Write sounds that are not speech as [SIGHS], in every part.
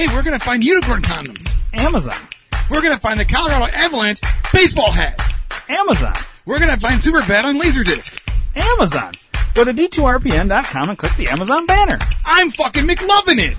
Hey, we're gonna find unicorn condoms. Amazon. We're gonna find the Colorado Avalanche baseball hat. Amazon. We're gonna find Superbad on Laserdisc. Amazon. Go to d2rpn.com and click the Amazon banner. I'm fucking McLovin' it.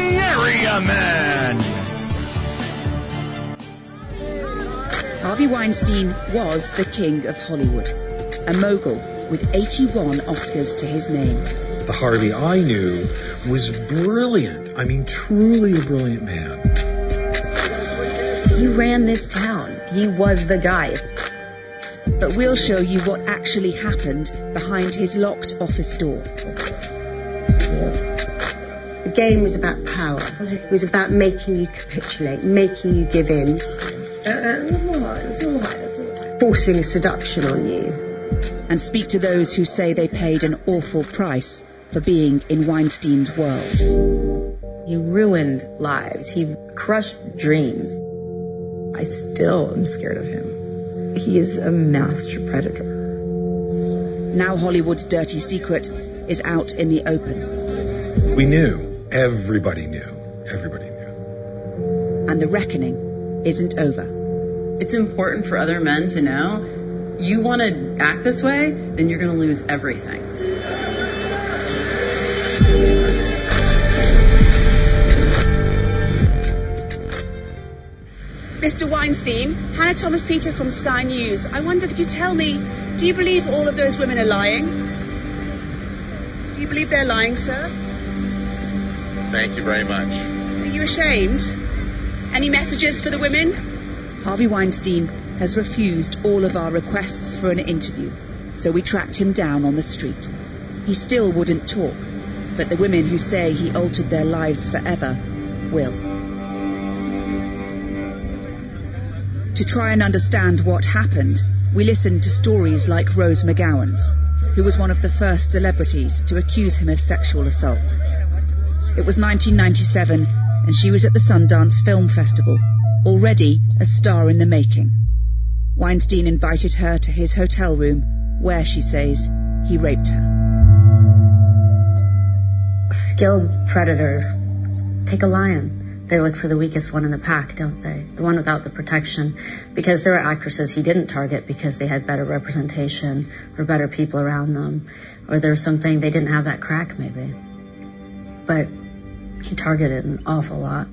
Area Man. Harvey Weinstein was the king of Hollywood, a mogul with 81 Oscars to his name. The Harvey I knew was brilliant. I mean, truly a brilliant man. He ran this town. He was the guy. But we'll show you what actually happened behind his locked office door. The game was about power. It was about making you capitulate, making you give in, forcing seduction on you. And speak to those who say they paid an awful price for being in Weinstein's world. He ruined lives. He crushed dreams. I still am scared of him. He is a master predator. Now Hollywood's dirty secret is out in the open. We knew. Everybody knew. Everybody knew. And the reckoning isn't over. It's important for other men to know you want to act this way, then you're going to lose everything. Mr. Weinstein, Hannah Thomas Peter from Sky News. I wonder, could you tell me, do you believe all of those women are lying? Do you believe they're lying, sir? Thank you very much. Are you ashamed? Any messages for the women? Harvey Weinstein has refused all of our requests for an interview, so we tracked him down on the street. He still wouldn't talk, but the women who say he altered their lives forever will. To try and understand what happened, we listened to stories like Rose McGowan's, who was one of the first celebrities to accuse him of sexual assault. It was 1997, and she was at the Sundance Film Festival, already a star in the making. Weinstein invited her to his hotel room, where, she says, he raped her. Skilled predators take a lion. They look for the weakest one in the pack, don't they? The one without the protection. Because there are actresses he didn't target because they had better representation or better people around them. Or there was something they didn't have that crack, maybe. But he targeted an awful lot.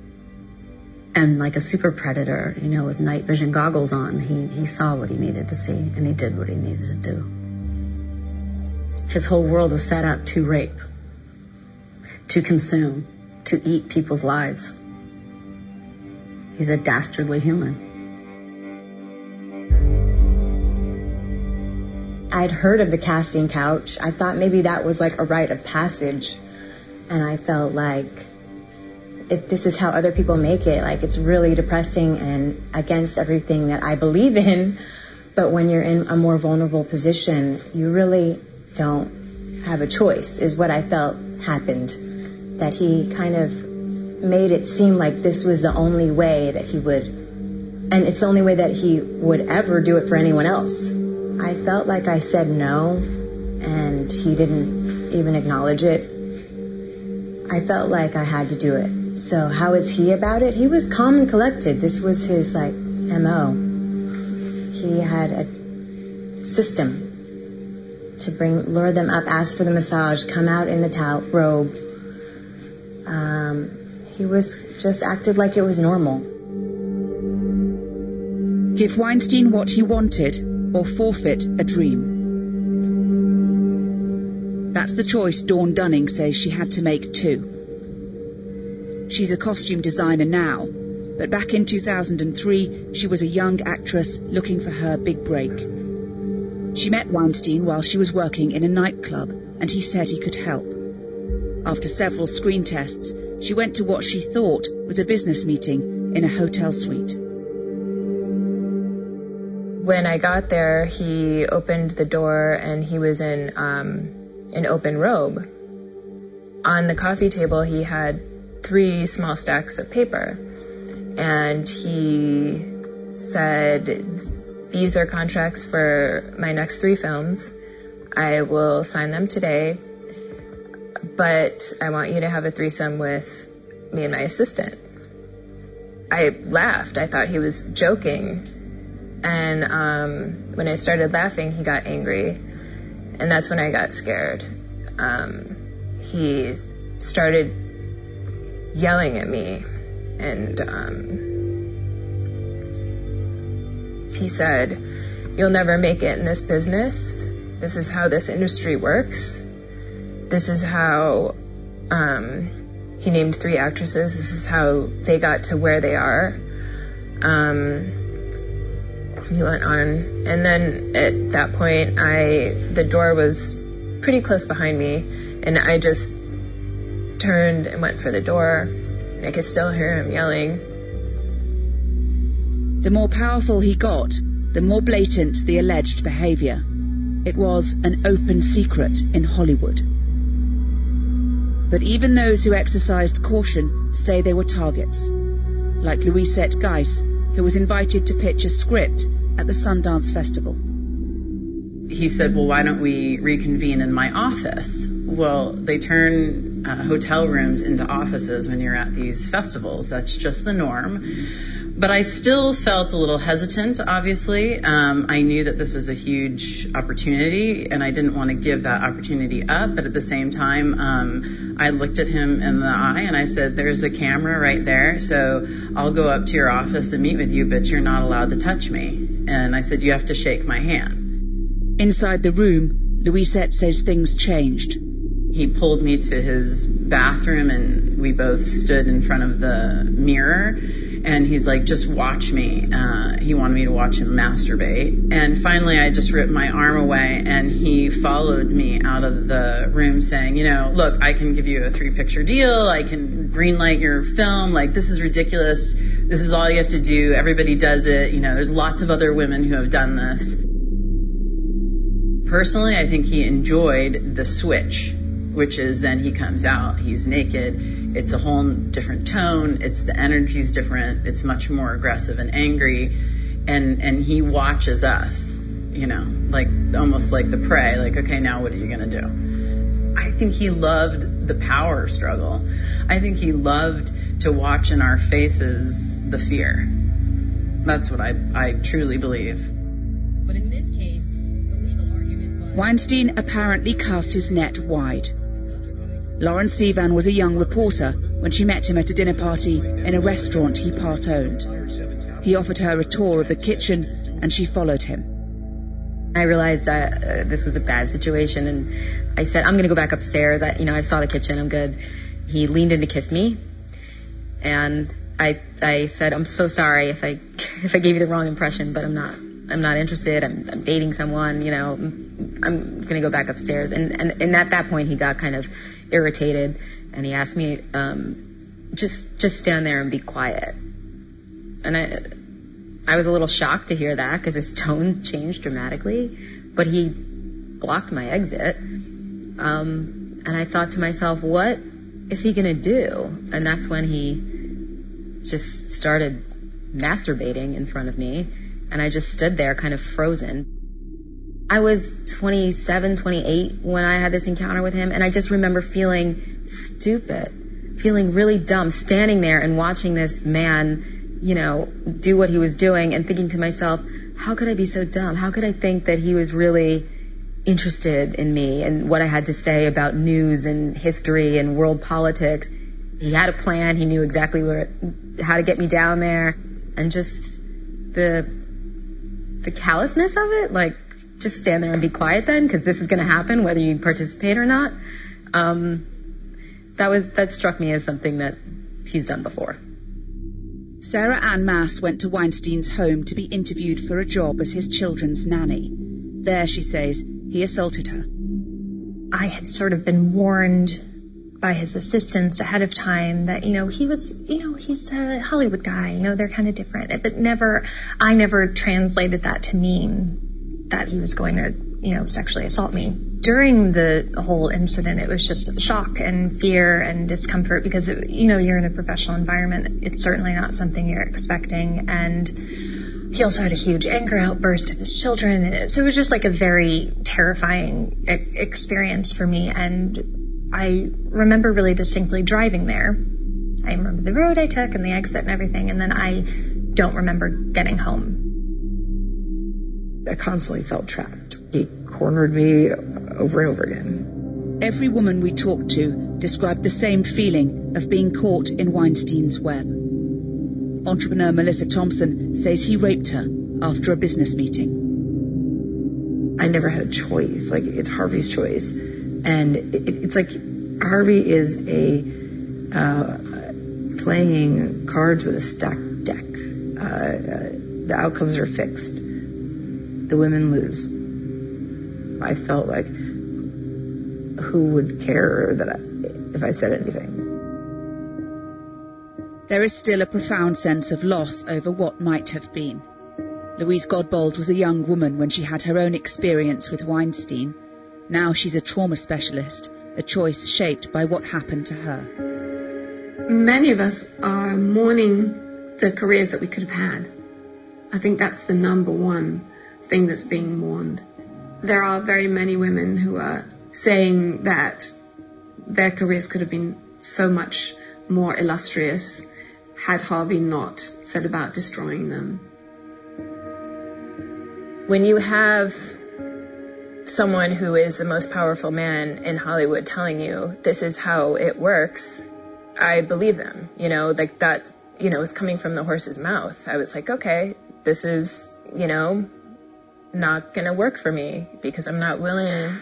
And like a super predator, you know, with night vision goggles on, he, he saw what he needed to see and he did what he needed to do. His whole world was set up to rape, to consume, to eat people's lives. He's a dastardly human. I'd heard of the casting couch. I thought maybe that was like a rite of passage. And I felt like if this is how other people make it, like it's really depressing and against everything that I believe in. But when you're in a more vulnerable position, you really don't have a choice, is what I felt happened. That he kind of made it seem like this was the only way that he would, and it's the only way that he would ever do it for anyone else. I felt like I said no, and he didn't even acknowledge it. I felt like I had to do it. So how is he about it? He was calm and collected. This was his like MO. He had a system to bring, lure them up, ask for the massage, come out in the towel, robe. Um, he was just acted like it was normal. Give Weinstein what he wanted or forfeit a dream. That's the choice Dawn Dunning says she had to make too. She's a costume designer now, but back in 2003, she was a young actress looking for her big break. She met Weinstein while she was working in a nightclub, and he said he could help. After several screen tests, she went to what she thought was a business meeting in a hotel suite. When I got there, he opened the door and he was in um, an open robe. On the coffee table, he had three small stacks of paper. And he said, These are contracts for my next three films. I will sign them today, but I want you to have a threesome with me and my assistant. I laughed. I thought he was joking. And um, when I started laughing, he got angry and that's when I got scared. Um, he started yelling at me, and um, he said, You'll never make it in this business. This is how this industry works. This is how um, he named three actresses. This is how they got to where they are. Um, he went on and then at that point i the door was pretty close behind me and i just turned and went for the door and i could still hear him yelling the more powerful he got the more blatant the alleged behavior it was an open secret in hollywood but even those who exercised caution say they were targets like louisette geiss who was invited to pitch a script at the Sundance Festival. He said, Well, why don't we reconvene in my office? Well, they turn uh, hotel rooms into offices when you're at these festivals. That's just the norm. But I still felt a little hesitant, obviously. Um, I knew that this was a huge opportunity and I didn't want to give that opportunity up. But at the same time, um, I looked at him in the eye and I said, There's a camera right there. So I'll go up to your office and meet with you, but you're not allowed to touch me. And I said, You have to shake my hand. Inside the room, Louisette says things changed. He pulled me to his bathroom and we both stood in front of the mirror and he's like, just watch me. Uh, he wanted me to watch him masturbate. And finally, I just ripped my arm away, and he followed me out of the room saying, you know, look, I can give you a three picture deal. I can greenlight your film. Like, this is ridiculous. This is all you have to do. Everybody does it. You know, there's lots of other women who have done this. Personally, I think he enjoyed the switch, which is then he comes out, he's naked. It's a whole different tone. It's the energy's different. It's much more aggressive and angry. And, and he watches us, you know, like almost like the prey, like, okay, now what are you going to do? I think he loved the power struggle. I think he loved to watch in our faces the fear. That's what I, I truly believe. But in this case, the legal argument was. Weinstein apparently cast his net wide. Lauren Sivan was a young reporter when she met him at a dinner party in a restaurant he part owned. He offered her a tour of the kitchen and she followed him. I realized uh, this was a bad situation and I said, I'm going to go back upstairs. I, you know, I saw the kitchen. I'm good. He leaned in to kiss me and I, I said, I'm so sorry if I, [LAUGHS] if I gave you the wrong impression, but I'm not, I'm not interested. I'm, I'm dating someone, you know, I'm going to go back upstairs. And, and, and at that point he got kind of irritated and he asked me, um, just, just stand there and be quiet. And I, I was a little shocked to hear that because his [LAUGHS] tone changed dramatically, but he blocked my exit. Um, and I thought to myself, what is he going to do? And that's when he just started masturbating in front of me. And I just stood there kind of frozen. I was 27, 28 when I had this encounter with him. And I just remember feeling stupid, feeling really dumb, standing there and watching this man, you know, do what he was doing and thinking to myself, how could I be so dumb? How could I think that he was really interested in me and what I had to say about news and history and world politics. He had a plan. He knew exactly where, how to get me down there and just the, the callousness of it. Like, just stand there and be quiet then because this is going to happen whether you participate or not. Um, that was, that struck me as something that he's done before. Sarah Ann Masse went to Weinstein's home to be interviewed for a job as his children's nanny. There, she says, he assaulted her. I had sort of been warned by his assistants ahead of time that, you know, he was, you know, he's a Hollywood guy, you know, they're kind of different. But never, I never translated that to mean that he was going to, you know, sexually assault me. During the whole incident, it was just shock and fear and discomfort because, it, you know, you're in a professional environment. It's certainly not something you're expecting. And, he also had a huge anger outburst at his children. So it was just like a very terrifying experience for me. And I remember really distinctly driving there. I remember the road I took and the exit and everything. And then I don't remember getting home. I constantly felt trapped. He cornered me over and over again. Every woman we talked to described the same feeling of being caught in Weinstein's web. Entrepreneur Melissa Thompson says he raped her after a business meeting. I never had a choice. Like, it's Harvey's choice. And it, it's like Harvey is a uh, playing cards with a stacked deck. Uh, uh, the outcomes are fixed. The women lose. I felt like who would care that I, if I said anything? there is still a profound sense of loss over what might have been. Louise Godbold was a young woman when she had her own experience with Weinstein. Now she's a trauma specialist, a choice shaped by what happened to her. Many of us are mourning the careers that we could have had. I think that's the number one thing that's being mourned. There are very many women who are saying that their careers could have been so much more illustrious had Harvey not set about destroying them. When you have someone who is the most powerful man in Hollywood telling you this is how it works, I believe them. You know, like that, you know, was coming from the horse's mouth. I was like, okay, this is, you know, not gonna work for me because I'm not willing,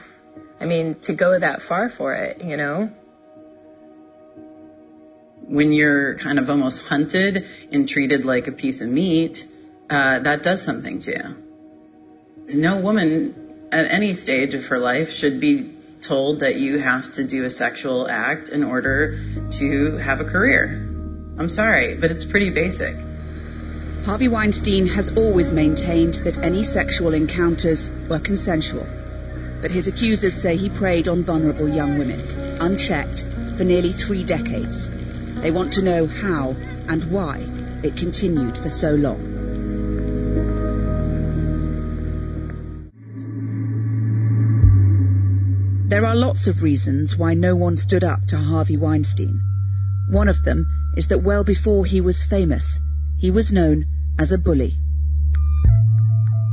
I mean, to go that far for it, you know? when you're kind of almost hunted and treated like a piece of meat, uh, that does something to you. No woman at any stage of her life should be told that you have to do a sexual act in order to have a career. I'm sorry, but it's pretty basic. Harvey Weinstein has always maintained that any sexual encounters were consensual. But his accusers say he preyed on vulnerable young women, unchecked, for nearly three decades. They want to know how and why it continued for so long. There are lots of reasons why no one stood up to Harvey Weinstein. One of them is that well before he was famous, he was known as a bully.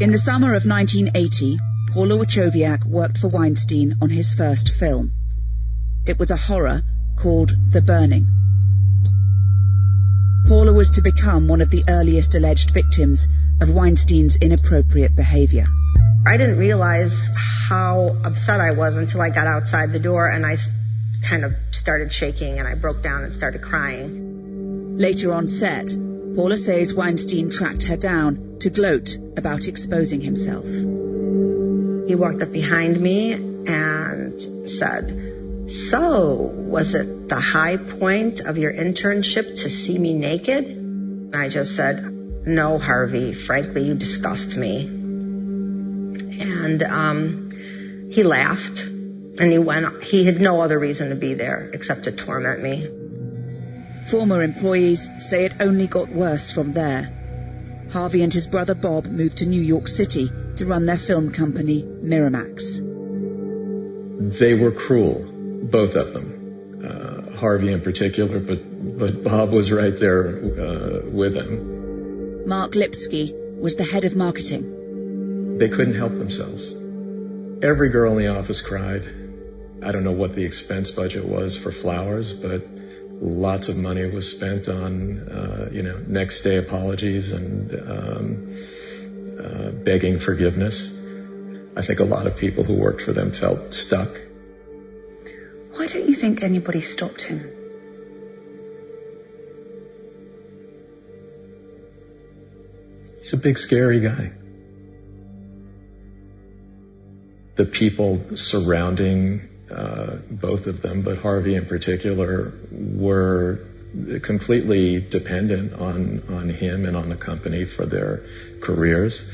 In the summer of 1980, Paula Wachowiak worked for Weinstein on his first film. It was a horror called The Burning. Paula was to become one of the earliest alleged victims of Weinstein's inappropriate behavior. I didn't realize how upset I was until I got outside the door and I kind of started shaking and I broke down and started crying. Later on set, Paula says Weinstein tracked her down to gloat about exposing himself. He walked up behind me and said, so, was it the high point of your internship to see me naked? I just said, No, Harvey, frankly, you disgust me. And um, he laughed and he went, he had no other reason to be there except to torment me. Former employees say it only got worse from there. Harvey and his brother Bob moved to New York City to run their film company, Miramax. They were cruel both of them. Uh, Harvey in particular, but but Bob was right there uh, with him. Mark Lipsky was the head of marketing. They couldn't help themselves. every girl in the office cried. I don't know what the expense budget was for flowers, but lots of money was spent on, uh, you know, next day apologies and um, uh, begging forgiveness. I think a lot of people who worked for them felt stuck. Why don't you think anybody stopped him? He's a big, scary guy. The people surrounding uh, both of them, but Harvey in particular, were completely dependent on on him and on the company for their careers.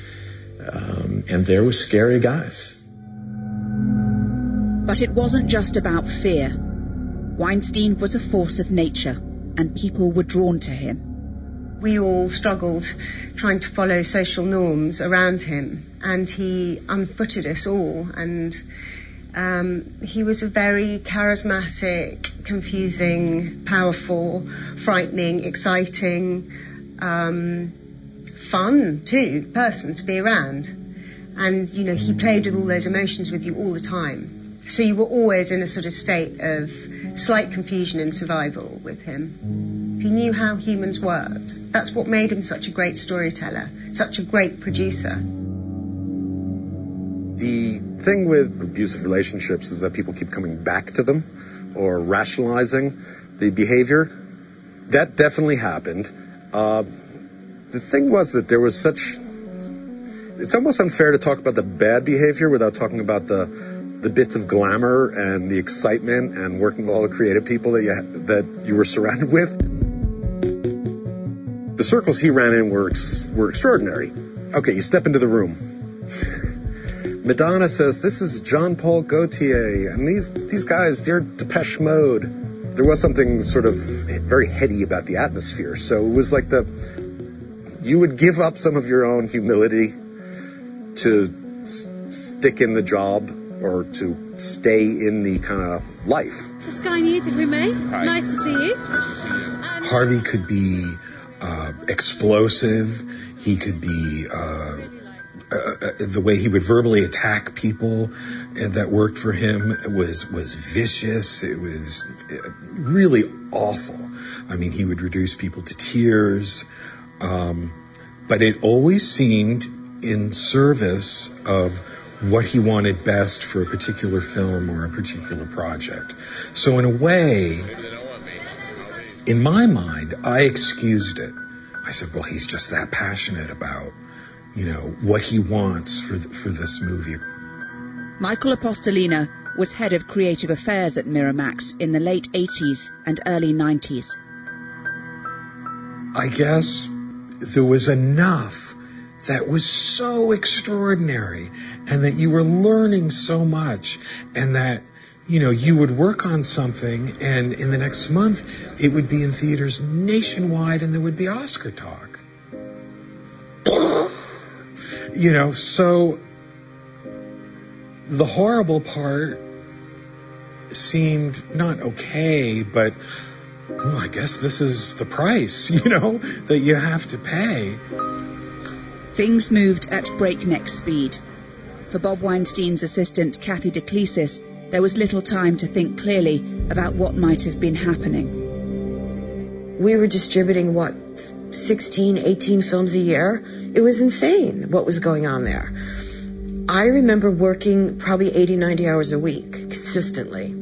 Um, and there were scary guys. But it wasn't just about fear. Weinstein was a force of nature, and people were drawn to him. We all struggled trying to follow social norms around him, and he unfooted us all. And um, he was a very charismatic, confusing, powerful, frightening, exciting, um, fun too person to be around. And you know, he played with all those emotions with you all the time. So you were always in a sort of state of slight confusion and survival with him. He knew how humans worked. That's what made him such a great storyteller, such a great producer. The thing with abusive relationships is that people keep coming back to them or rationalizing the behavior. That definitely happened. Uh, the thing was that there was such. It's almost unfair to talk about the bad behavior without talking about the the bits of glamour and the excitement and working with all the creative people that you that you were surrounded [LAUGHS] with. The circles he ran in were were extraordinary. Okay, you step into the room. Madonna says this is Jean Paul Gaultier, and these these guys they're Depeche Mode. There was something sort of very heady about the atmosphere, so it was like the you would give up some of your own humility to s- stick in the job or to stay in the kind of life. Sky News, if we may. Hi. Nice to see you. Harvey could be uh, explosive. He could be uh, uh, uh, the way he would verbally attack people that worked for him was was vicious. It was uh, really awful. I mean, he would reduce people to tears, um, but it always seemed in service of what he wanted best for a particular film or a particular project. So in a way, in my mind, I excused it. I said, well, he's just that passionate about, you know, what he wants for, th- for this movie. Michael Apostolina was head of creative affairs at Miramax in the late 80s and early 90s. I guess there was enough that was so extraordinary and that you were learning so much and that you know you would work on something and in the next month it would be in theaters nationwide and there would be oscar talk you know so the horrible part seemed not okay but well, I guess this is the price, [LAUGHS] you know, that you have to pay. Things moved at breakneck speed. For Bob Weinstein's assistant, Kathy DeClesis, there was little time to think clearly about what might have been happening. We were distributing, what, 16, 18 films a year? It was insane what was going on there. I remember working probably 80, 90 hours a week consistently.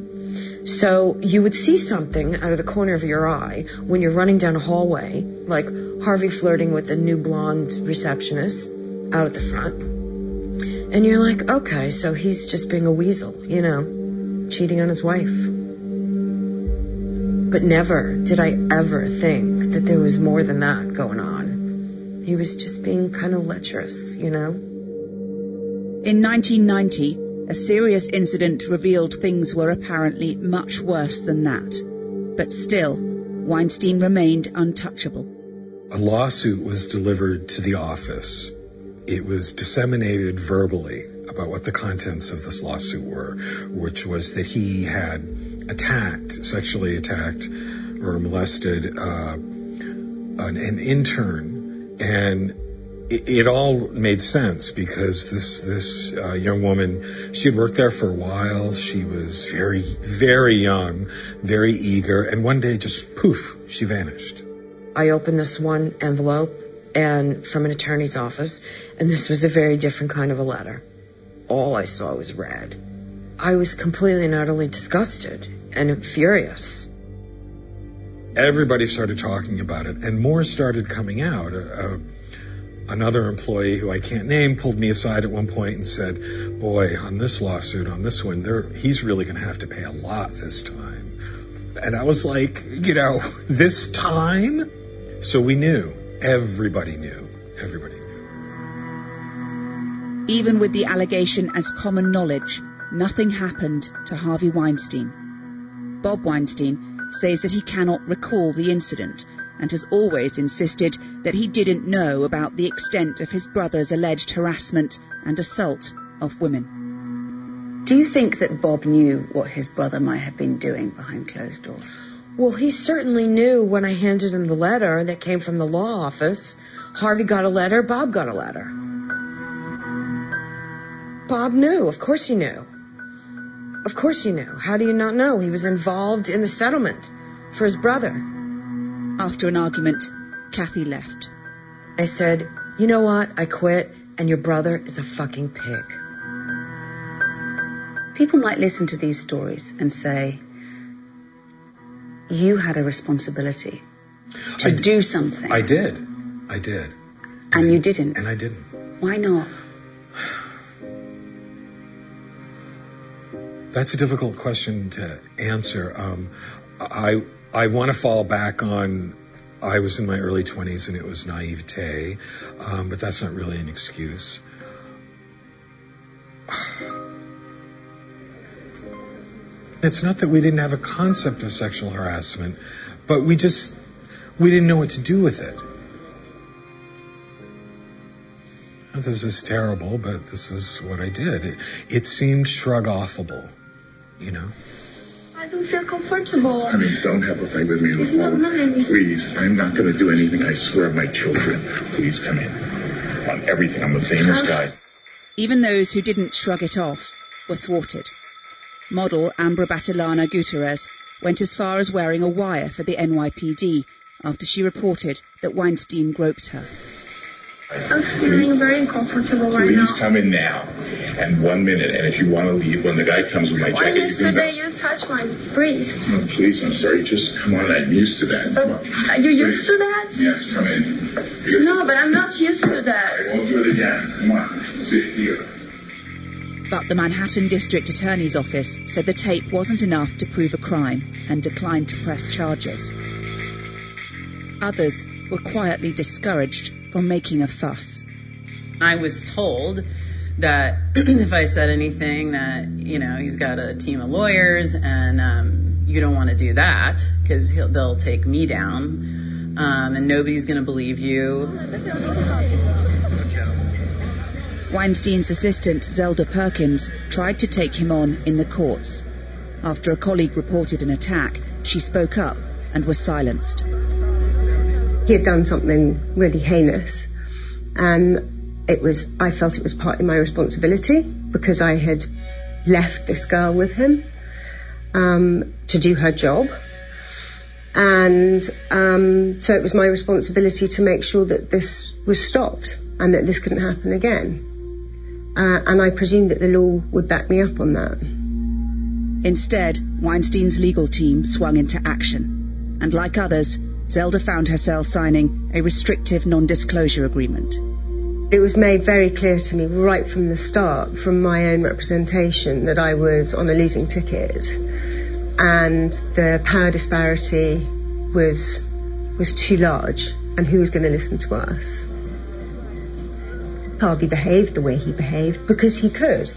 So you would see something out of the corner of your eye when you're running down a hallway, like Harvey flirting with a new blonde receptionist out at the front. And you're like, okay, so he's just being a weasel, you know, cheating on his wife. But never did I ever think that there was more than that going on. He was just being kind of lecherous, you know? In 1990, a serious incident revealed things were apparently much worse than that. But still, Weinstein remained untouchable. A lawsuit was delivered to the office. It was disseminated verbally about what the contents of this lawsuit were, which was that he had attacked, sexually attacked, or molested uh, an, an intern, and it, it all made sense because this this uh, young woman, she had worked there for a while. She was very very young, very eager, and one day just poof, she vanished. I opened this one envelope and from an attorney's office, and this was a very different kind of a letter. All I saw was red. I was completely and utterly disgusted and furious. Everybody started talking about it, and more started coming out. Uh, uh, another employee who I can't name pulled me aside at one point and said, "Boy, on this lawsuit, on this one, he's really going to have to pay a lot this time." And I was like, you know, this time. So we knew. Everybody knew. Everybody knew. Even with the allegation as common knowledge, nothing happened to Harvey Weinstein. Bob Weinstein says that he cannot recall the incident and has always insisted that he didn't know about the extent of his brother's alleged harassment and assault of women. Do you think that Bob knew what his brother might have been doing behind closed doors? Well, he certainly knew when I handed him the letter that came from the law office. Harvey got a letter, Bob got a letter. Bob knew, of course he knew. Of course you know. How do you not know? He was involved in the settlement for his brother. After an argument, Kathy left. I said, You know what? I quit, and your brother is a fucking pig. People might listen to these stories and say, you had a responsibility to do something. I did. I did. And, and you didn't. And I didn't. Why not? That's a difficult question to answer. Um, I I want to fall back on. I was in my early 20s and it was naivete, um, but that's not really an excuse. [SIGHS] It's not that we didn't have a concept of sexual harassment, but we just we didn't know what to do with it. This is terrible, but this is what I did. It, it seemed shrug offable, you know. I don't feel comfortable. I mean, don't have a fight with me on the phone. Please, I'm not going to do anything. I swear, my children. Please come in. On everything, I'm a famous guy. Even those who didn't shrug it off were thwarted. Model Ambra Battilana Gutierrez went as far as wearing a wire for the NYPD after she reported that Weinstein groped her. I'm feeling very uncomfortable right Please now. Please come in now. And one minute. And if you want to leave, when the guy comes with my Why jacket, yesterday you, you touched my breast. No, please, I'm sorry. Just come on. I'm used to that. Uh, are you used to that? Yes, come in. Because no, but I'm not used to that. I won't do it again. Come on. Sit here. But the Manhattan District Attorney's Office said the tape wasn't enough to prove a crime and declined to press charges. Others were quietly discouraged from making a fuss. I was told that [CLEARS THROAT] if I said anything, that you know he's got a team of lawyers, and um, you don't want to do that because they'll take me down, um, and nobody's going to believe you. Weinstein's assistant, Zelda Perkins, tried to take him on in the courts. After a colleague reported an attack, she spoke up and was silenced. He had done something really heinous, and it was, I felt it was partly my responsibility because I had left this girl with him um, to do her job. And um, so it was my responsibility to make sure that this was stopped and that this couldn't happen again. Uh, and I presumed that the law would back me up on that. Instead, Weinstein's legal team swung into action. And like others, Zelda found herself signing a restrictive non disclosure agreement. It was made very clear to me right from the start, from my own representation, that I was on a losing ticket. And the power disparity was, was too large. And who was going to listen to us? Harvey behaved the way he behaved because he could.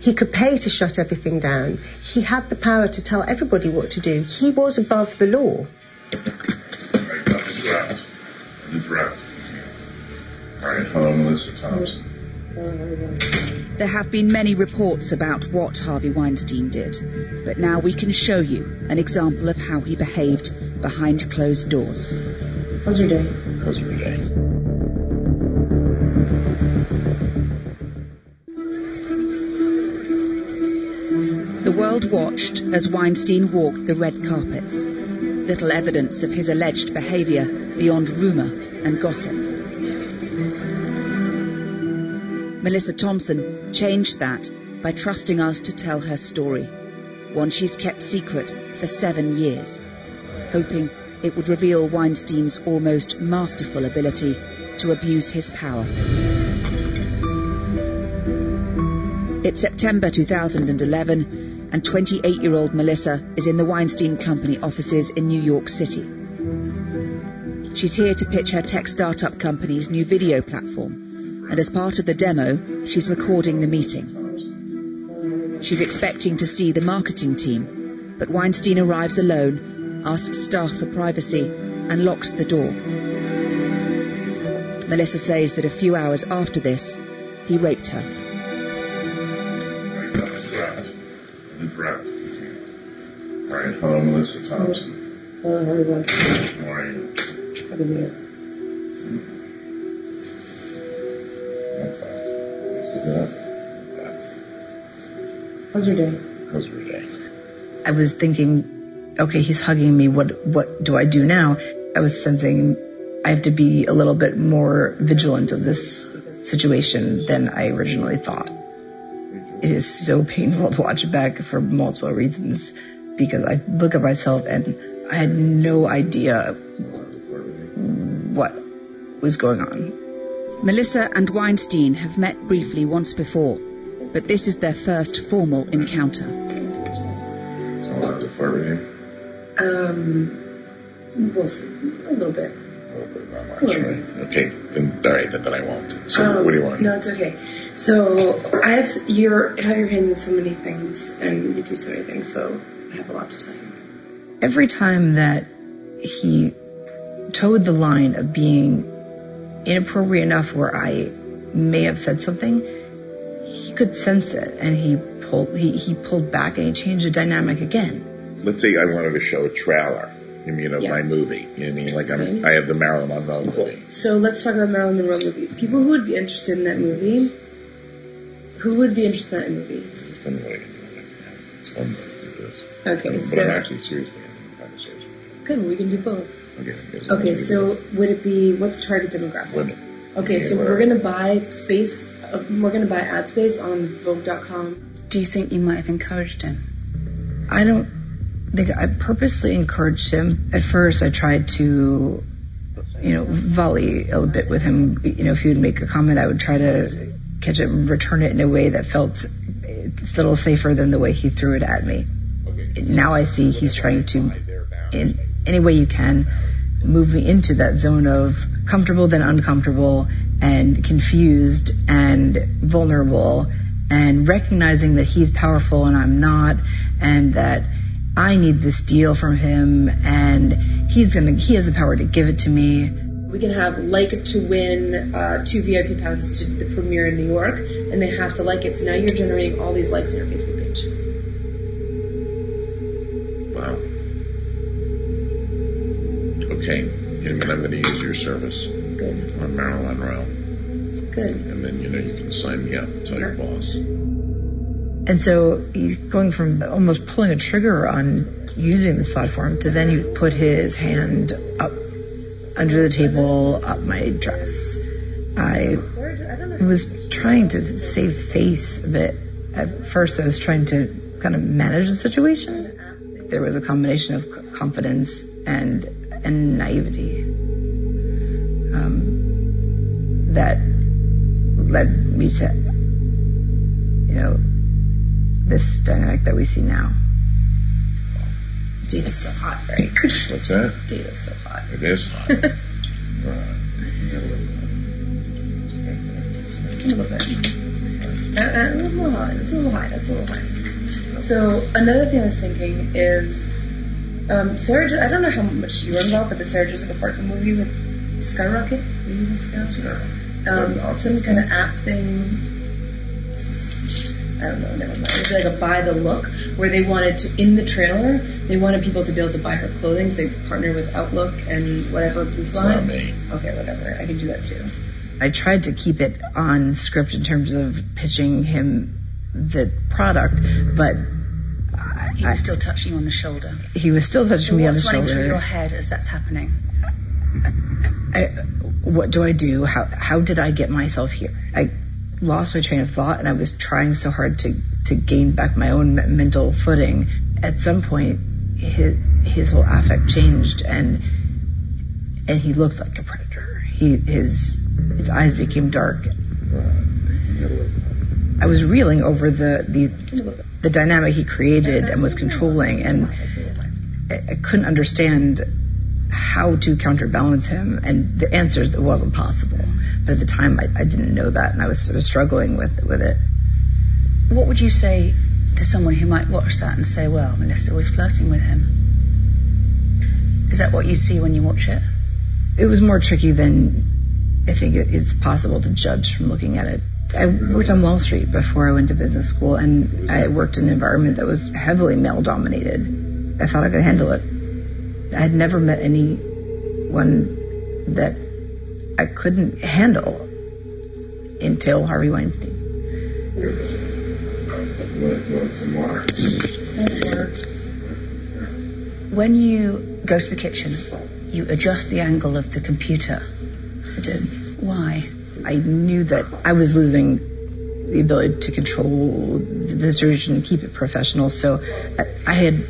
He could pay to shut everything down. He had the power to tell everybody what to do. He was above the law. Thompson. There have been many reports about what Harvey Weinstein did, but now we can show you an example of how he behaved behind closed doors. How's your day? How's your day? The world watched as Weinstein walked the red carpets. Little evidence of his alleged behaviour beyond rumour and gossip. Melissa Thompson changed that by trusting us to tell her story, one she's kept secret for seven years, hoping it would reveal Weinstein's almost masterful ability to abuse his power. It's September 2011, and 28 year old Melissa is in the Weinstein Company offices in New York City. She's here to pitch her tech startup company's new video platform, and as part of the demo, she's recording the meeting. She's expecting to see the marketing team, but Weinstein arrives alone, asks staff for privacy, and locks the door. Melissa says that a few hours after this, he raped her. Incorrect. All right, hello, Melissa Thompson. Hello, everyone. How are you? Happy New Year. That's How's your day? How's your day? I was thinking, okay, he's hugging me. What what do I do now? I was sensing I have to be a little bit more vigilant of this situation than I originally thought. It is so painful [LAUGHS] to watch it back for multiple reasons because I look at myself and I had no idea what was going on. Melissa and Weinstein have met briefly once before, but this is their first formal encounter. So I'll have to flirt with you. Um, we'll. A little bit. A little bit, not much, right? Okay, then, all right, then I won't. So Um, what do you want? No, it's okay. So I have you're have your hand in so many things, and you do so many things. So I have a lot to tell you. Every time that he towed the line of being inappropriate enough where I may have said something, he could sense it, and he pulled he, he pulled back and he changed the dynamic again. Let's say I wanted to show a trailer, you mean, of Yeah. my movie. You know what I mean? Like I'm, Okay. I have the Marilyn Monroe movie. So let's talk about Marilyn Monroe movie. People who would be interested in that movie, who would be interested in that movie? It's one way. It's one way to do this. Okay, But so- I'm actually seriously having a conversation. Good, we can do both. Okay. Okay, so would it be what's target demographic? Women. Okay, so Yeah, we're gonna buy space. Uh, we're gonna buy ad space on Vogue.com. Do you think you might have encouraged him? I don't think I purposely encouraged him. At first, I tried to, you know, volley a bit with him. You know, if he would make a comment, I would try to catch it and return it in a way that felt it's a little safer than the way he threw it at me. Now I see he's trying to, in any way you can, move me into that zone of comfortable then uncomfortable and confused and vulnerable and recognizing that he's powerful and I'm not and that I need this deal from him and he's gonna he has the power to give it to me. We can have like to win uh, two VIP passes to the premiere in New York and they have to like it. So now you're generating all these likes on your Facebook page. Wow. Okay. You know, I'm going to use your service Good. on Marilyn Monroe. Good. And then, you know, you can sign me up, tell your boss. And so he's going from almost pulling a trigger on using this platform to then he put his hand up under the table, up my dress. I was trying to save face a bit. At first, I was trying to kind of manage the situation. There was a combination of confidence and and naivety um, that led me to, you know, this dynamic that we see now. Data's so hot, right? [LAUGHS] What's that? Data's so hot. It is hot. A little bit. Uh, uh, a little hot. It's a little high. That's a little high. So another thing I was thinking is, um, Sarah. I don't know how much you were involved, but the Sarah Jessica Parker movie with Skyrocket. Were you using Skyrocket? Um, some kind of app thing. I don't know. Never mind. It was like a buy the look where they wanted to in the trailer. They wanted people to be able to buy her clothing. So they partnered with Outlook and whatever Blue Fly. not me. Okay, whatever. I can do that too. I tried to keep it on script in terms of pitching him the product, but He was still touching you on the shoulder. He was still touching So me on the shoulder. what's running through your head as that's happening? I, what do I do? How how did I get myself here? I lost my train of thought, and I was trying so hard to to gain back my own mental footing. At some point, his his whole affect changed, and and he looked like a predator. He his his eyes became dark. I was reeling over the the the dynamic he created and was controlling, and I, I couldn't understand how to counterbalance him. And the answer is it wasn't possible. But at the time, I, I didn't know that, and I was sort of struggling with with it. What would you say to someone who might watch that and say, well, Melissa was flirting with him? Is that what you see when you watch it? It was more tricky than I think it's possible to judge from looking at it. I worked on Wall Street before I went to business school, and I worked in an environment that was heavily male dominated. I thought I could handle it. I had never met anyone that I couldn't handle until Harvey Weinstein. When you go to the kitchen, you adjust the angle of the computer. I did. Why? I knew that I was losing the ability to control the situation and keep it professional. So I had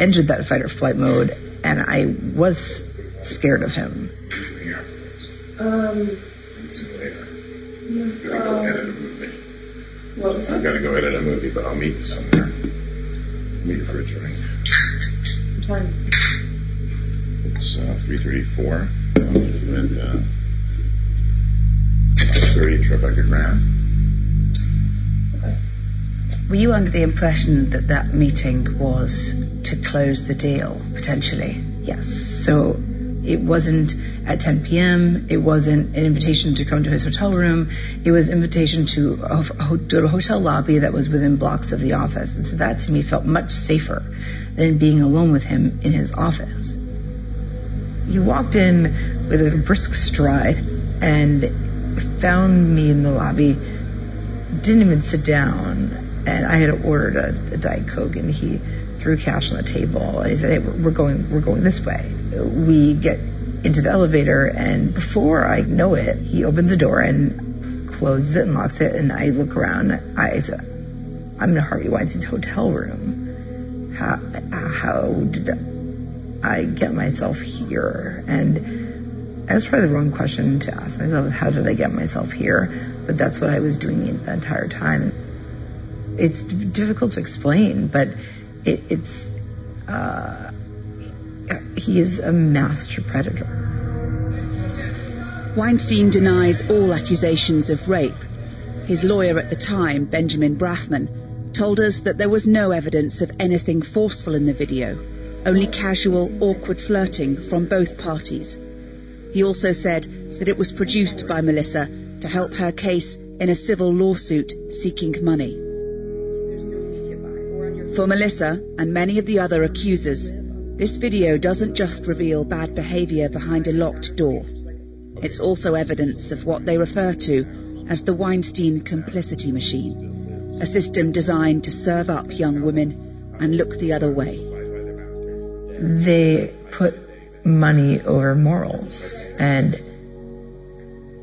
entered that fight or flight mode, and I was scared of him. Um, Gotta go edit a movie. what was I'm that? gonna go edit a movie, but I'll meet you somewhere. Meet you for a drink. Time. It's uh, 3:34, and uh, 30 Tribeca Grand. Were you under the impression that that meeting was to close the deal, potentially? Yes. So it wasn't at 10 p.m. It wasn't an invitation to come to his hotel room. It was invitation to a, to a hotel lobby that was within blocks of the office. And so that to me felt much safer than being alone with him in his office. He walked in with a brisk stride and found me in the lobby. Didn't even sit down. And I had ordered a, a Diet Coke and he threw cash on the table. And he said, hey, we're going, we're going this way. We get into the elevator and before I know it, he opens the door and closes it and locks it. And I look around. I said, I'm in Harvey Weinstein's hotel room. How, how did I get myself here? And that's probably the wrong question to ask myself. How did I get myself here? But that's what I was doing the entire time. It's difficult to explain, but it, it's uh, he is a master predator. Weinstein denies all accusations of rape. His lawyer at the time, Benjamin Brafman, told us that there was no evidence of anything forceful in the video, only casual, awkward flirting from both parties. He also said that it was produced by Melissa to help her case in a civil lawsuit seeking money. For Melissa and many of the other accusers, this video doesn't just reveal bad behaviour behind a locked door. It's also evidence of what they refer to as the Weinstein complicity machine, a system designed to serve up young women and look the other way. They put money over morals, and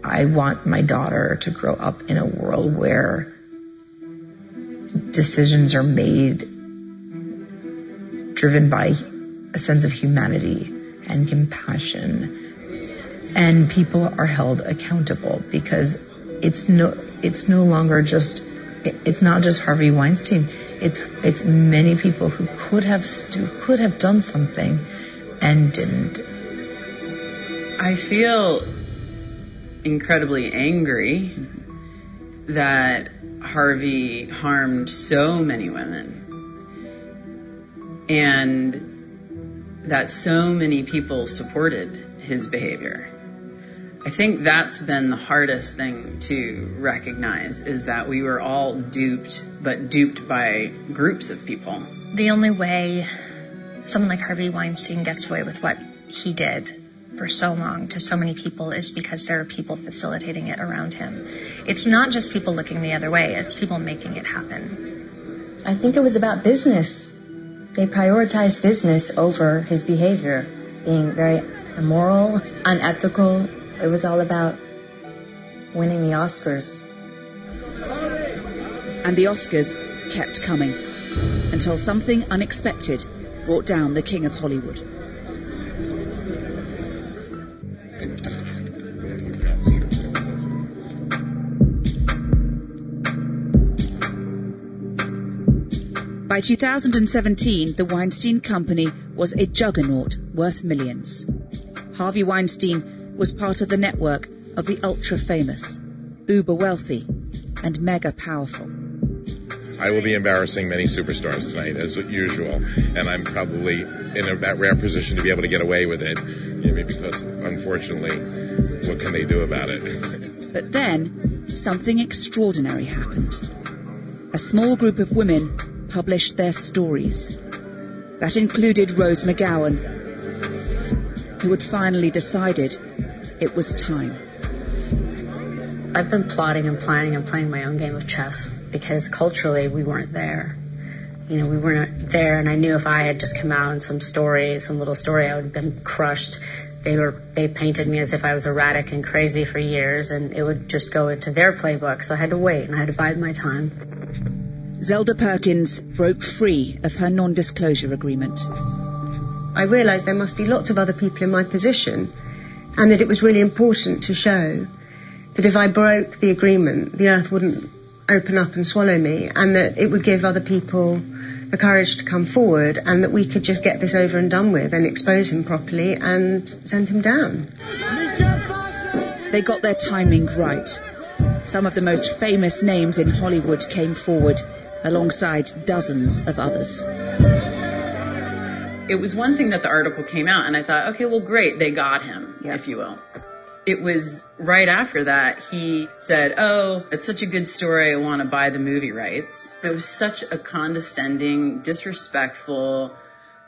I want my daughter to grow up in a world where decisions are made driven by a sense of humanity and compassion. And people are held accountable because it's no it's no longer just, it's not just Harvey Weinstein. It's it's many people who could have stu- could have done something and didn't. I feel incredibly angry that Harvey harmed so many women and that so many people supported his behavior. I think that's been the hardest thing to recognize is that we were all duped, but duped by groups of people. The only way someone like Harvey Weinstein gets away with what he did for so long to so many people is because there are people facilitating it around him. It's not just people looking the other way, it's people making it happen. I think it was about business. They prioritized business over his behavior, being very immoral, unethical. It was all about winning the Oscars. And the Oscars kept coming until something unexpected brought down the King of Hollywood. By 2017, the Weinstein Company was a juggernaut worth millions. Harvey Weinstein was part of the network of the ultra famous, uber wealthy, and mega powerful. I will be embarrassing many superstars tonight, as usual, and I'm probably in a, that rare position to be able to get away with it, maybe because, unfortunately, what can they do about it? [LAUGHS] But then, something extraordinary happened. A small group of women published their stories. That included Rose McGowan, who had finally decided it was time. I've been plotting and planning and playing my own game of chess because culturally we weren't there. You know, we weren't there, and I knew if I had just come out in some story, some little story, I would have been crushed. They were they painted me as if I was erratic and crazy for years, and it would just go into their playbook. So I had to wait and I had to bide my time. Zelda Perkins broke free of her non disclosure agreement. I realised there must be lots of other people in my position, and that it was really important to show that if I broke the agreement, the earth wouldn't open up and swallow me, and that it would give other people the courage to come forward, and that we could just get this over and done with and expose him properly and send him down. They got their timing right. Some of the most famous names in Hollywood came forward alongside dozens of others. It was one thing that the article came out, and I thought, okay, well, great, they got him, yeah. if you will. It was right after that he said, Oh, it's such a good story. I want to buy the movie rights. It was such a condescending, disrespectful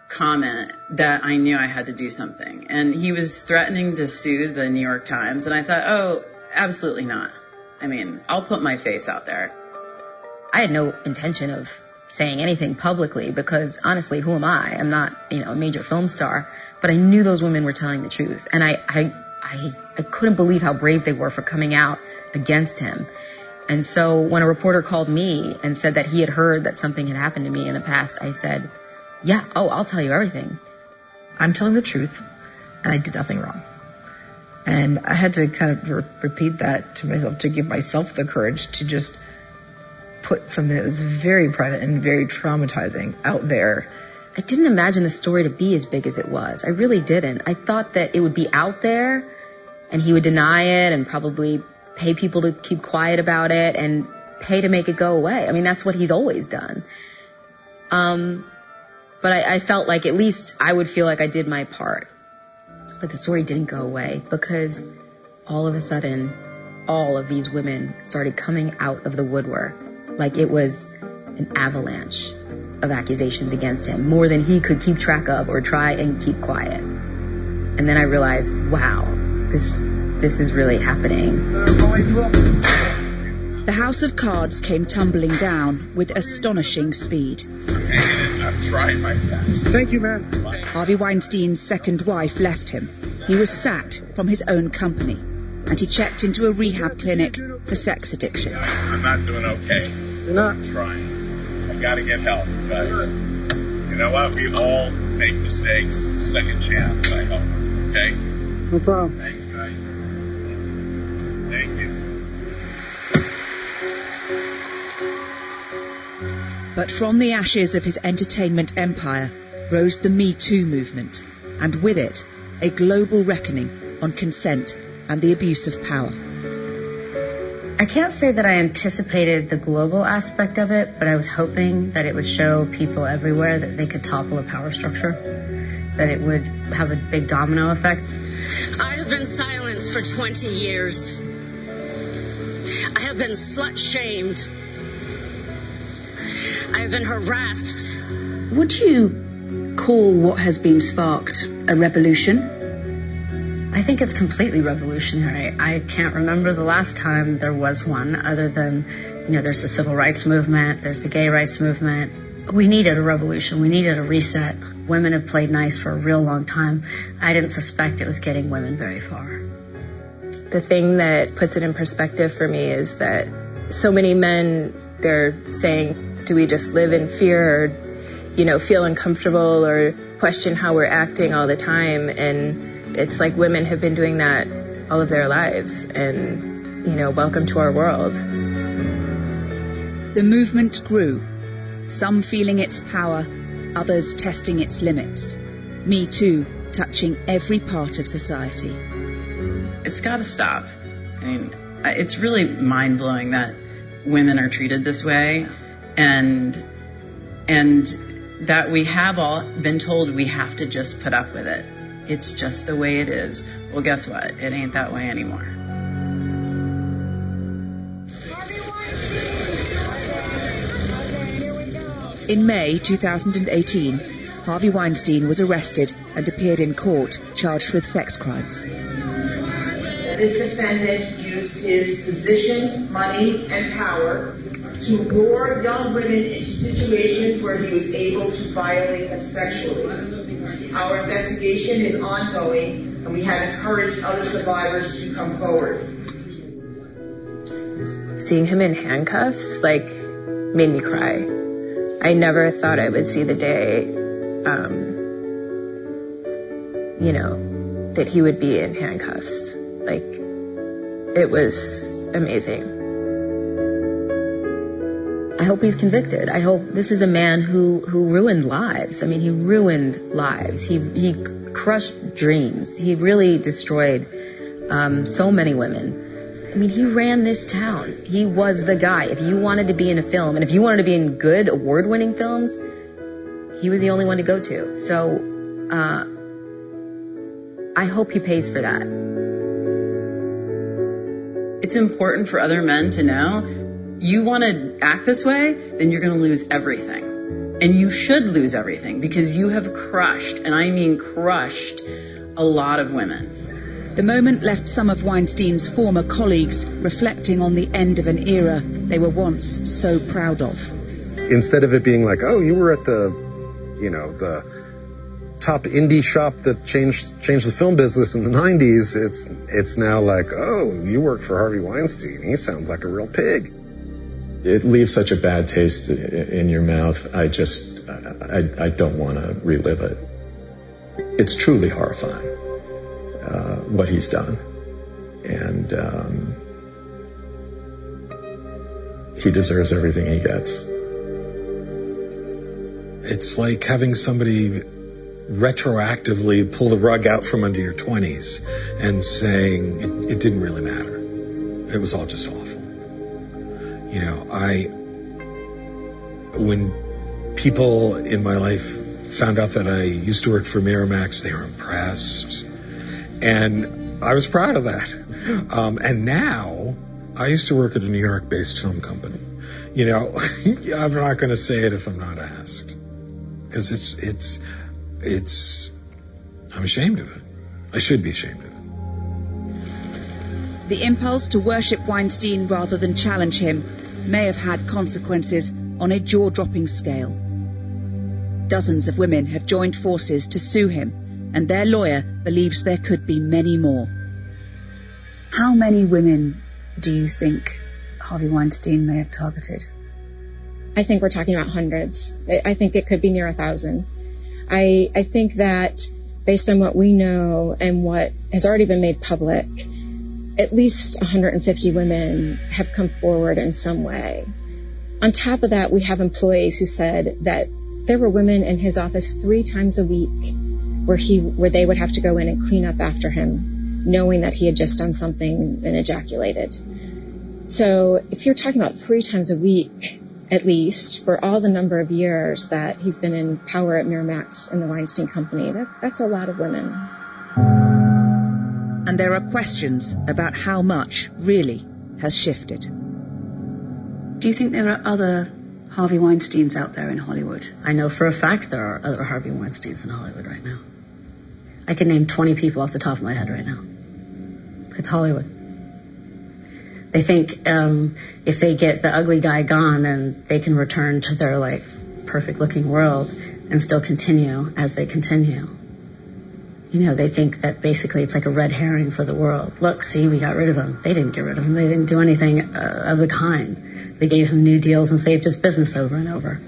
comment that I knew I had to do something. And he was threatening to sue the New York Times. And I thought, Oh, absolutely not. I mean, I'll put my face out there. I had no intention of saying anything publicly because honestly, who am I? I'm not, you know, a major film star, but I knew those women were telling the truth. And I, I, I, I couldn't believe how brave they were for coming out against him. And so when a reporter called me and said that he had heard that something had happened to me in the past, I said, yeah, oh, I'll tell you everything. I'm telling the truth and I did nothing wrong. And I had to kind of re- repeat that to myself to give myself the courage to just put something that was very private and very traumatizing out there. I didn't imagine the story to be as big as it was. I really didn't. I thought that it would be out there and he would deny it and probably pay people to keep quiet about it and pay to make it go away. I mean, that's what he's always done. Um, but I, I felt like at least I would feel like I did my part. But the story didn't go away because all of a sudden, all of these women started coming out of the woodwork like it was an avalanche of accusations against him, more than he could keep track of or try and keep quiet. And then I realized, wow, this this is really happening. The house of cards came tumbling down with astonishing speed. I'm trying my best. Thank you, man. Harvey Weinstein's second wife left him. He was sacked from his own company, and he checked into a rehab clinic for sex addiction. I'm not doing okay. You're not I'm trying. I've gotta get help, guys. You know what? We all make mistakes. Second chance, I hope. Okay? No problem. Thanks, guys. Thank you. But from the ashes of his entertainment empire rose the Me Too movement, and with it, a global reckoning on consent and the abuse of power. I can't say that I anticipated the global aspect of it, but I was hoping that it would show people everywhere that they could topple a power structure, that it would have a big domino effect. I have been silenced for 20 years. I have been slut shamed. I have been harassed. Would you call what has been sparked a revolution? I think it's completely revolutionary. I can't remember the last time there was one other than, you know, there's the civil rights movement, there's the gay rights movement. We needed a revolution. We needed a reset. Women have played nice for a real long time. I didn't suspect it was getting women very far. The thing that puts it in perspective for me is that so many men, they're saying, do we just live in fear or, you know, feel uncomfortable or question how we're acting all the time? And it's like women have been doing that all of their lives. And, you know, welcome to our world. The movement grew, some feeling its power, others testing its limits. Me Too touching every part of society. It's got to stop. I mean, it's really mind blowing that women are treated this way, and and that we have all been told we have to just put up with it. It's just the way it is. Well, guess what? It ain't that way anymore. In May 2018, Harvey Weinstein was arrested and appeared in court charged with sex crimes. This defendant used his position, money, and power to lure young women into situations where he was able to violate them sexually. Our investigation is ongoing, and we have encouraged other survivors to come forward. Seeing him in handcuffs, like, made me cry. I never thought I would see the day, um, you know, that he would be in handcuffs. Like, it was amazing. I hope he's convicted. I hope this is a man who, who ruined lives. I mean, he ruined lives. He, he crushed dreams. He really destroyed um, so many women. I mean, he ran this town. He was the guy. If you wanted to be in a film, and if you wanted to be in good award-winning films, he was the only one to go to. So, uh, I hope he pays for that. It's important for other men to know you want to act this way, then you're going to lose everything. And you should lose everything because you have crushed, and I mean crushed, a lot of women. The moment left some of Weinstein's former colleagues reflecting on the end of an era they were once so proud of. Instead of it being like, oh, you were at the, you know, the top indie shop that changed changed the film business in the 90s, it's it's now like, oh, you work for Harvey Weinstein. He sounds like a real pig. It leaves such a bad taste in your mouth. I just, I, I don't want to relive it. It's truly horrifying uh, what he's done, and um, he deserves everything he gets. It's like having somebody retroactively pull the rug out from under your 20s and saying it, it didn't really matter. It was all just awful. You know, I, when people in my life found out that I used to work for Miramax, they were impressed. And I was proud of that. [LAUGHS] Um, and now I used to work at a New York based film company. You know, [LAUGHS] I'm not going to say it if I'm not asked because it's, it's, it's, I'm ashamed of it. I should be ashamed of it. The impulse to worship Weinstein rather than challenge him may have had consequences on a jaw dropping scale. Dozens of women have joined forces to sue him, and their lawyer believes there could be many more. How many women do you think Harvey Weinstein may have targeted? I think we're talking about hundreds. I think it could be near a thousand. I, I think that based on what we know and what has already been made public, at least 150 women have come forward in some way. On top of that, we have employees who said that there were women in his office three times a week where he, where they would have to go in and clean up after him, knowing that he had just done something and ejaculated. So if you're talking about three times a week, at least for all the number of years that he's been in power at Miramax and the Weinstein Company, that, that's a lot of women. And there are questions about how much really has shifted. Do you think there are other Harvey Weinsteins out there in Hollywood? I know for a fact there are other Harvey Weinsteins in Hollywood right now. I can name 20 people off the top of my head right now. It's Hollywood. They think um, if they get the ugly guy gone, then they can return to their like perfect looking world and still continue as they continue. You know, they think that basically it's like a red herring for the world. Look, see, we got rid of him. They didn't get rid of him. They didn't do anything uh, of the kind. They gave him new deals and saved his business over and over.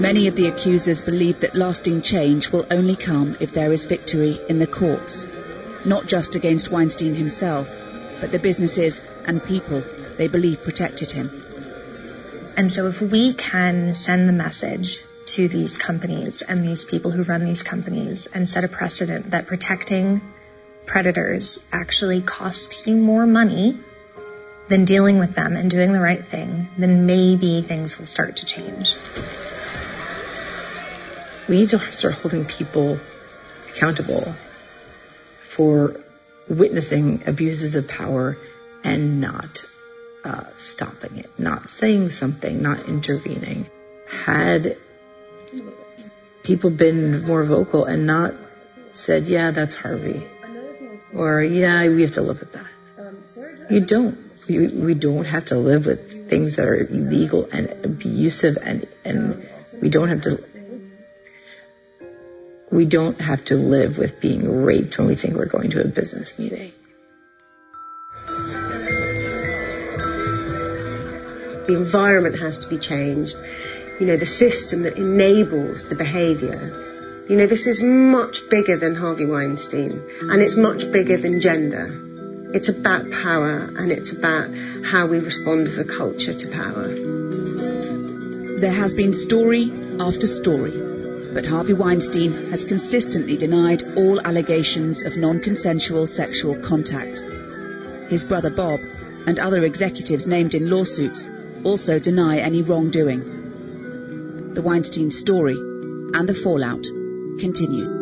Many of the accusers believe that lasting change will only come if there is victory in the courts, not just against Weinstein himself, but the businesses and people they believe protected him. And so if we can send the message to these companies and these people who run these companies and set a precedent that protecting predators actually costs you more money than dealing with them and doing the right thing, then maybe things will start to change. We need to start holding people accountable for witnessing abuses of power and not uh, stopping it, not saying something, not intervening. Had people been more vocal and not said, yeah, that's Harvey, or yeah, we have to live with that. You don't. We, don't have to live with things that are illegal and abusive and, and we don't have to we don't have to live with being raped when we think we're going to a business meeting. The environment has to be changed. You know, the system that enables the behavior. You know, this is much bigger than Harvey Weinstein and it's much bigger than gender. It's about power and it's about how we respond as a culture to power. There has been story after story, but Harvey Weinstein has consistently denied all allegations of non consensual sexual contact. His brother Bob and other executives named in lawsuits also deny any wrongdoing. The Weinstein story and the fallout continue.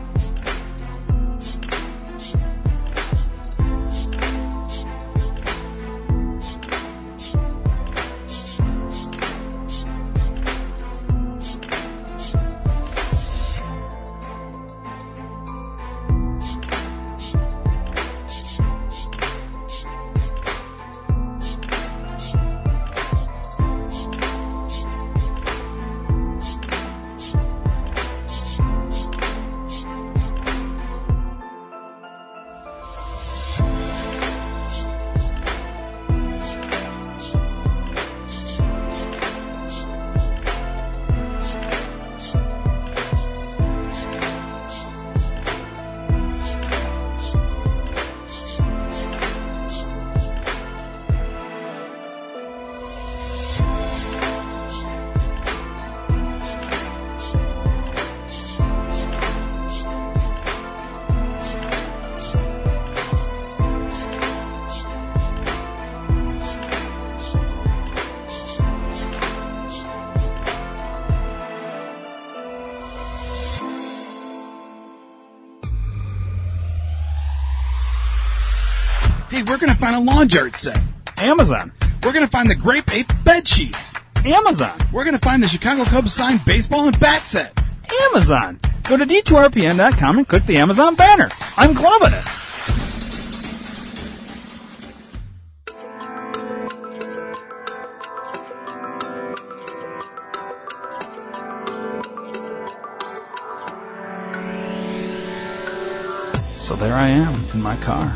Find a lawn dart set. Amazon. We're gonna find the Grape Ape bed sheets. Amazon. We're gonna find the Chicago Cubs signed baseball and bat set. Amazon. Go to d2rpn.com and click the Amazon banner. I'm gloving it. So there I am in my car,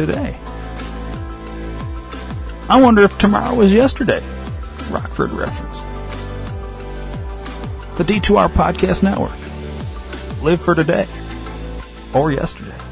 today. I wonder if tomorrow was yesterday. Rockford reference. The D2R Podcast Network. Live for today or yesterday.